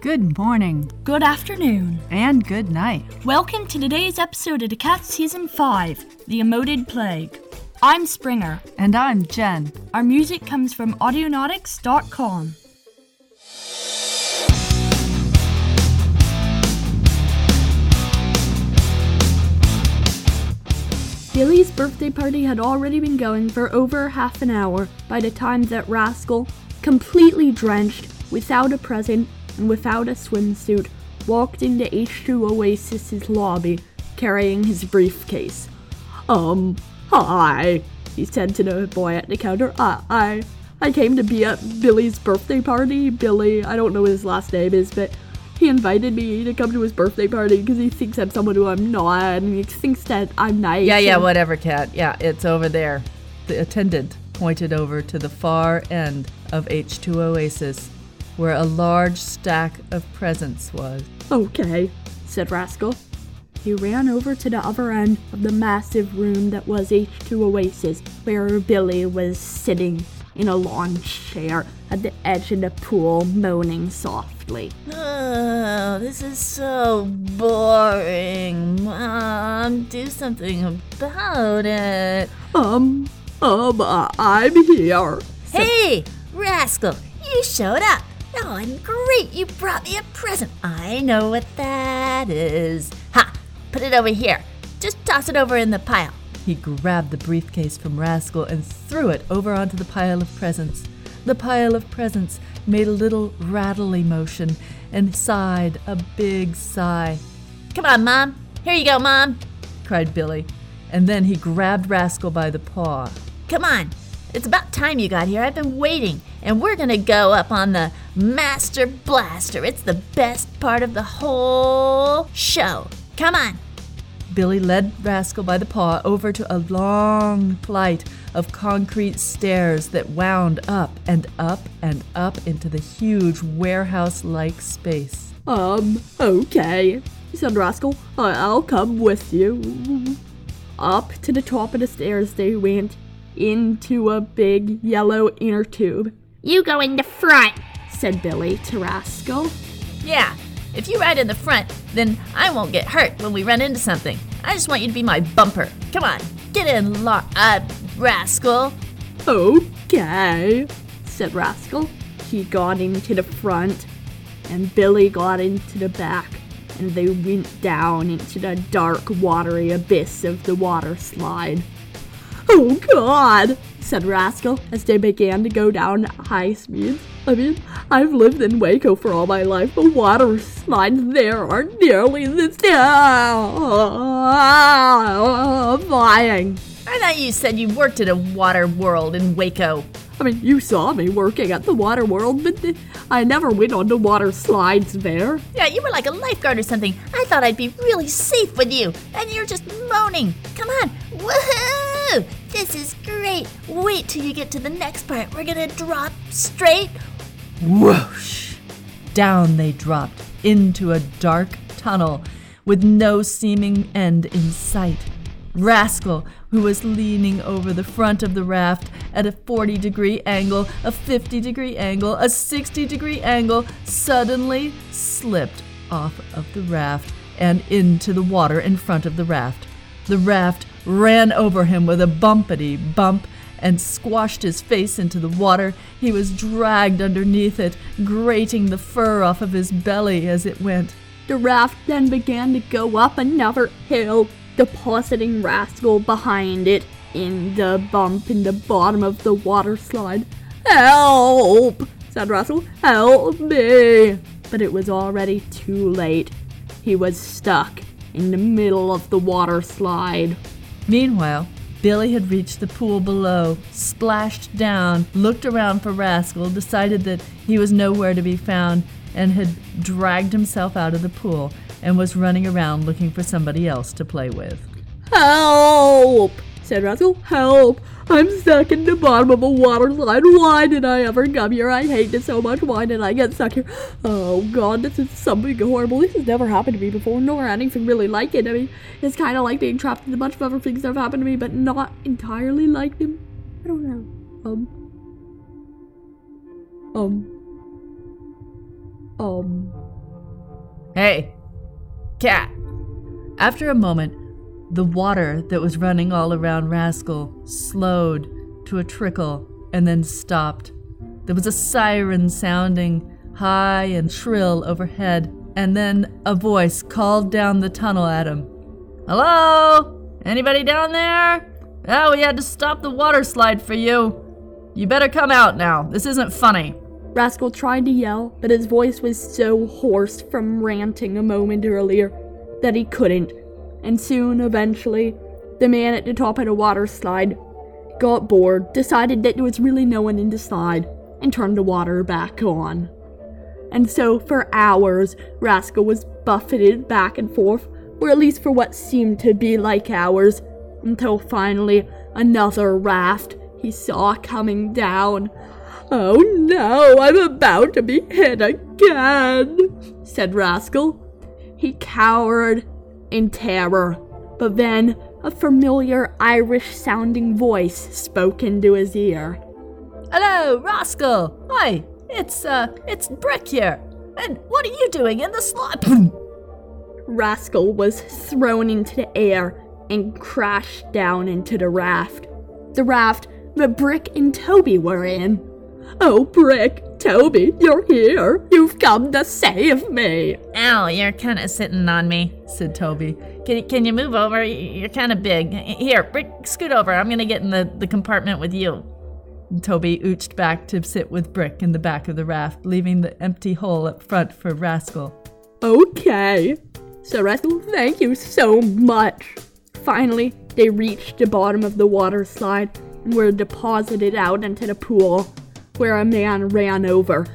Good morning Good afternoon. and good night. Welcome to today's episode of the Cat Season 5 The Emoted Plague. I'm Springer. And I'm Jen. Our music comes from audionautix.com. Billy's birthday party had already been going for over half an hour by the time that Rascal, completely drenched, without a present, and without a swimsuit, walked into H2 Oasis's lobby carrying his briefcase. Um, hi, he said to the boy at the counter. I, I, I came to be at Billy's birthday party. Billy, I don't know what his last name is, but he invited me to come to his birthday party because he thinks I'm someone who I'm not, and he thinks that I'm nice. Yeah, yeah, whatever, Cat. Yeah, it's over there. The attendant pointed over to the far end of H2 Oasis, where a large stack of presents was. Okay, said Rascal. He ran over to the other end of the massive room that was H2 Oasis, where Billy was sitting in a lawn chair at the edge of the pool, moaning softly. Oh, this is so boring. Mom, do something about it. Um, um, uh, I'm here. Hey, rascal, you showed up. Oh, and great, you brought me a present. I know what that is. Ha! Put it over here. Just toss it over in the pile. He grabbed the briefcase from Rascal and threw it over onto the pile of presents. The pile of presents made a little rattly motion and sighed a big sigh, Come on, Mom. Here you go, Mom. cried Billy. And then he grabbed Rascal by the paw. Come on. It's about time you got here. I've been waiting. And we're going to go up on the Master Blaster. It's the best part of the whole show. Come on. Billy led Rascal by the paw over to a long flight of concrete stairs that wound up and up and up into the huge warehouse like space. Um, okay, said Rascal. I- I'll come with you. Up to the top of the stairs they went, into a big yellow inner tube. You go in the front. Said Billy to Rascal. Yeah. If you ride in the front, then I won't get hurt when we run into something. I just want you to be my bumper. Come on. Get in, lo- uh, rascal. Okay, said Rascal. He got into the front, and Billy got into the back, and they went down into the dark, watery abyss of the water slide. Oh God, said Rascal as they began to go down at high speeds. I mean, I've lived in Waco for all my life, but water slides there aren't nearly this terrifying. I thought you said you worked at a water world in Waco. I mean, you saw me working at the water world, but uh, I never went on the water slides there. Yeah, you were like a lifeguard or something. I thought I'd be really safe with you, and you're just moaning. Come on. Woohoo! This is great. Wait till you get to the next part. We're gonna drop straight. Whoosh! Down they dropped into a dark tunnel with no seeming end in sight. Rascal, who was leaning over the front of the raft at a 40 degree angle, a 50 degree angle, a 60 degree angle, suddenly slipped off of the raft and into the water in front of the raft. The raft ran over him with a bumpity bump and squashed his face into the water. He was dragged underneath it, grating the fur off of his belly as it went. The raft then began to go up another hill, depositing Rascal behind it in the bump in the bottom of the water slide. Help! said Rascal. Help me! But it was already too late. He was stuck in the middle of the water slide. Meanwhile, Billy had reached the pool below, splashed down, looked around for Rascal, decided that he was nowhere to be found, and had dragged himself out of the pool and was running around looking for somebody else to play with. Help! Said Rascal. Help! I'm stuck in the bottom of a water slide. Why did I ever come here? I hate it so much. Why did I get stuck here? Oh god, this is something horrible. This has never happened to me before, nor anything really like it. I mean, it's kind of like being trapped in a bunch of other things that have happened to me, but not entirely like them. I don't know. Um. Um. Um. Hey, cat. After a moment, the water that was running all around Rascal slowed to a trickle and then stopped. There was a siren sounding high and shrill overhead, and then a voice called down the tunnel at him. Hello? Anybody down there? Oh, we had to stop the water slide for you. You better come out now. This isn't funny. Rascal tried to yell, but his voice was so hoarse from ranting a moment earlier that he couldn't. And soon, eventually, the man at the top of the water slide got bored, decided that there was really no one in the slide, and turned the water back on. And so, for hours, Rascal was buffeted back and forth, or at least for what seemed to be like hours, until finally another raft he saw coming down. Oh no, I'm about to be hit again, said Rascal. He cowered in terror, but then a familiar Irish sounding voice spoke into his ear. Hello, Rascal. Hi, it's uh, it's Brick here. And what are you doing in the slot? Rascal was thrown into the air and crashed down into the raft. The raft that Brick and Toby were in. Oh, Brick, Toby, you're here. You've come to save me. Ow, you're kind of sitting on me. said Toby. Can you, can you move over? You're kind of big. Here, Brick, scoot over. I'm going to get in the, the compartment with you. Toby ooched back to sit with Brick in the back of the raft, leaving the empty hole up front for Rascal. Okay. So, Rascal, thank you so much. Finally, they reached the bottom of the water slide and were deposited out into the pool, where a man ran over.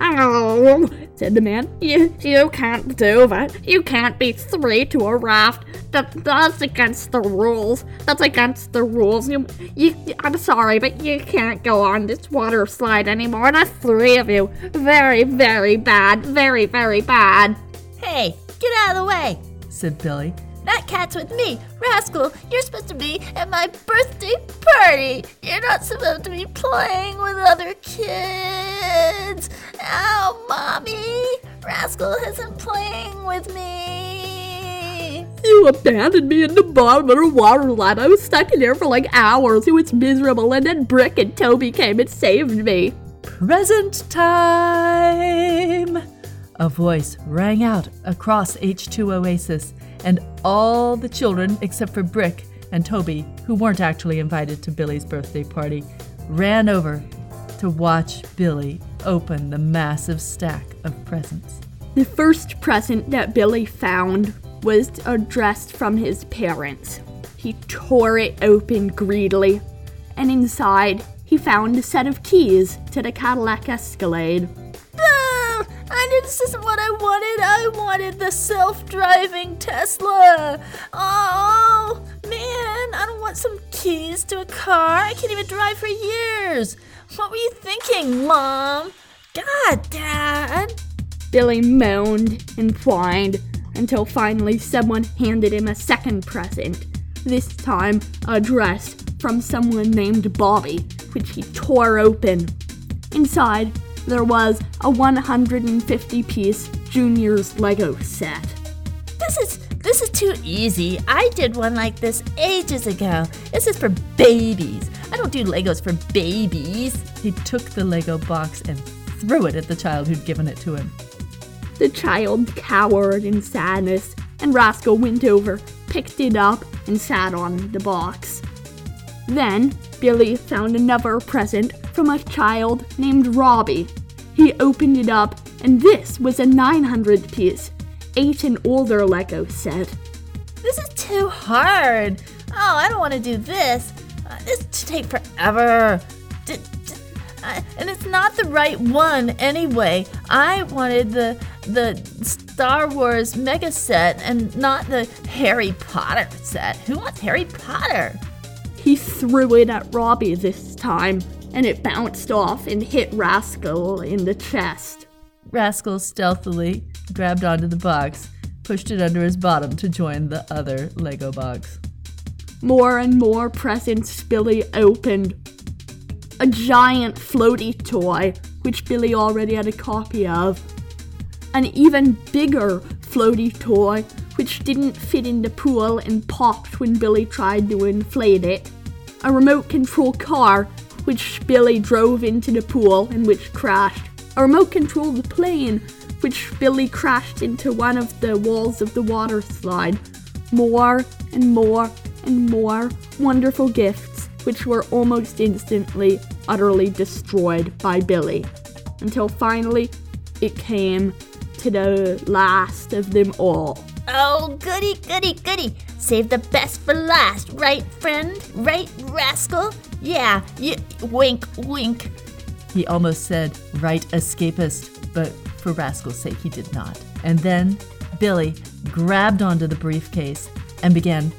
Oh, said the man. You, you can't do that. You can't be three to a raft. That, that's against the rules. That's against the rules. You, you, I'm sorry, but you can't go on this water slide anymore. Not three of you. Very, very bad. Very, very bad. Hey, get out of the way. said Billy. That cat's with me. Rascal, you're supposed to be at my birthday party. You're not supposed to be playing with other kids. Ow, Mommy. Rascal isn't playing with me. You abandoned me in the bottom of the water line. I was stuck in there for like hours. It was miserable, and then Brick and Toby came and saved me. Present time! A voice rang out across H2 Oasis, and all the children, except for Brick and Toby, who weren't actually invited to Billy's birthday party, ran over to watch Billy open the massive stack of presents. The first present that Billy found was addressed from his parents. He tore it open greedily, and inside he found a set of keys to the Cadillac Escalade. This isn't what I wanted. I wanted the self-driving Tesla. Oh man, I don't want some keys to a car. I can't even drive for years. What were you thinking, Mom? God, Dad. Billy moaned and whined until finally someone handed him a second present. This time, a dress from someone named Bobby, which he tore open. Inside, there was a 150 piece Junior's Lego set. This is this is too easy. I did one like this ages ago. This is for babies. I don't do Legos for babies. He took the Lego box and threw it at the child who'd given it to him. The child cowered in sadness, and Rascal went over, picked it up, and sat on the box. Then Billy found another present from a child named Robbie. He opened it up, and this was a 900 piece, 8 and older Lego set. This is too hard. Oh, I don't want to do this. Uh, this to take forever. D- d- uh, and it's not the right one anyway. I wanted the the Star Wars Mega set and not the Harry Potter set. Who wants Harry Potter? He threw it at Robbie this time, and it bounced off and hit Rascal in the chest. Rascal stealthily grabbed onto the box, pushed it under his bottom to join the other Lego box. More and more presents Billy opened. A giant floaty toy, which Billy already had a copy of. An even bigger floaty toy, which didn't fit in the pool and popped when Billy tried to inflate it, a remote control car, which Billy drove into the pool and which crashed, a remote controlled plane, which Billy crashed into one of the walls of the water slide. More and more and more wonderful gifts, which were almost instantly utterly destroyed by Billy. Until finally, it came to the last of them all. Oh, goody, goody, goody. Save the best for last, right, friend? Right, rascal? Yeah, you. Wink, wink. He almost said, right escapist, but for Rascal's sake, he did not. And then Billy grabbed onto the briefcase and began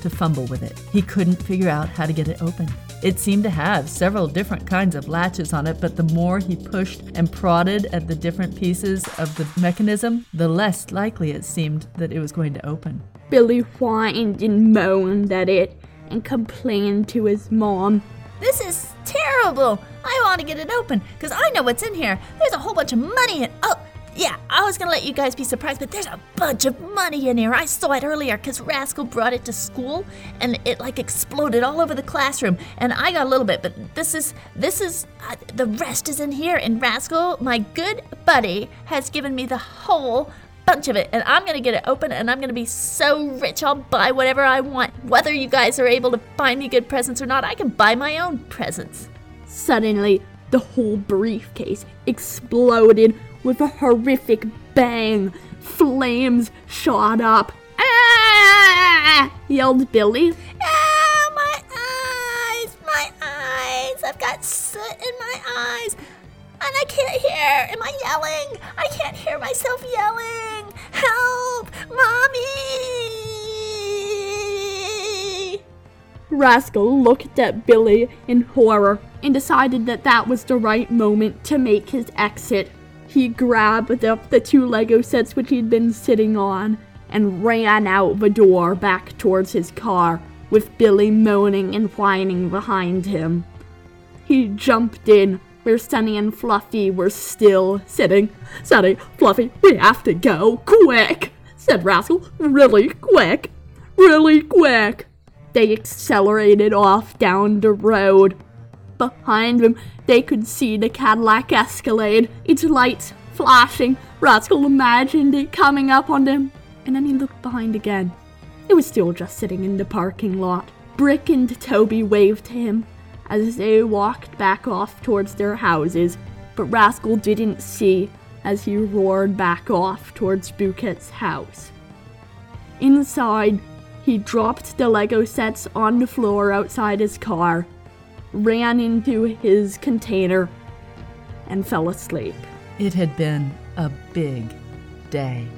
to fumble with it. He couldn't figure out how to get it open. It seemed to have several different kinds of latches on it, but the more he pushed and prodded at the different pieces of the mechanism, the less likely it seemed that it was going to open. Billy whined and moaned at it and complained to his mom. This is terrible. I want to get it open because I know what's in here. There's a whole bunch of money in. Oh, yeah, I was gonna let you guys be surprised, but there's a bunch of money in here. I saw it earlier because Rascal brought it to school and it like exploded all over the classroom. And I got a little bit, but this is this is uh, the rest is in here. And Rascal, my good buddy, has given me the whole bunch of it, and I'm gonna get it open, and I'm gonna be so rich I'll buy whatever I want. Whether you guys are able to find me good presents or not, I can buy my own presents. Suddenly, the whole briefcase exploded with a horrific bang. Flames shot up. Ah! yelled Billy. Ah, my eyes, my eyes! I've got soot in my eyes, and I can't hear. Am I yelling? Can't hear myself yelling. Help, mommy! Rascal looked at Billy in horror and decided that that was the right moment to make his exit. He grabbed up the two Lego sets which he'd been sitting on and ran out the door back towards his car, with Billy moaning and whining behind him. He jumped in where Sunny and Fluffy were still sitting. Sunny, Fluffy, we have to go, quick, said Rascal, really quick, really quick. They accelerated off down the road. Behind them, they could see the Cadillac Escalade, its lights flashing. Rascal imagined it coming up on them, and then he looked behind again. It was still just sitting in the parking lot. Brick and Toby waved to him as they walked back off towards their houses, but Rascal didn't see as he roared back off towards Bouquet's house. Inside, he dropped the Lego sets on the floor outside his car, ran into his container, and fell asleep. It had been a big day.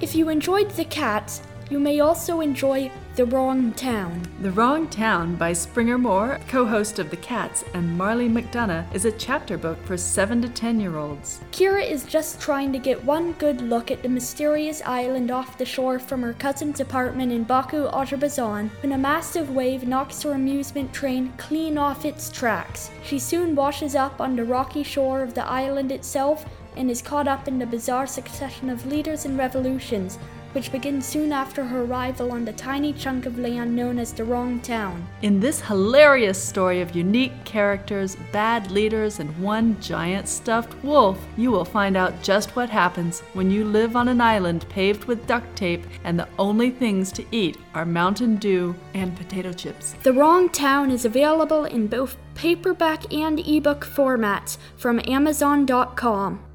If you enjoyed The Cats, you may also enjoy The Wrong Town. The Wrong Town by Springer Moore, co host of The Cats, and Marley McDonough, is a chapter book for 7 to 10 year olds. Kira is just trying to get one good look at the mysterious island off the shore from her cousin's apartment in Baku, Azerbaijan, when a massive wave knocks her amusement train clean off its tracks. She soon washes up on the rocky shore of the island itself and is caught up in the bizarre succession of leaders and revolutions, which begins soon after her arrival on the tiny chunk of land known as the Wrong Town. In this hilarious story of unique characters, bad leaders, and one giant stuffed wolf, you will find out just what happens when you live on an island paved with duct tape and the only things to eat are Mountain Dew and potato chips. The Wrong Town is available in both paperback and ebook formats from Amazon.com.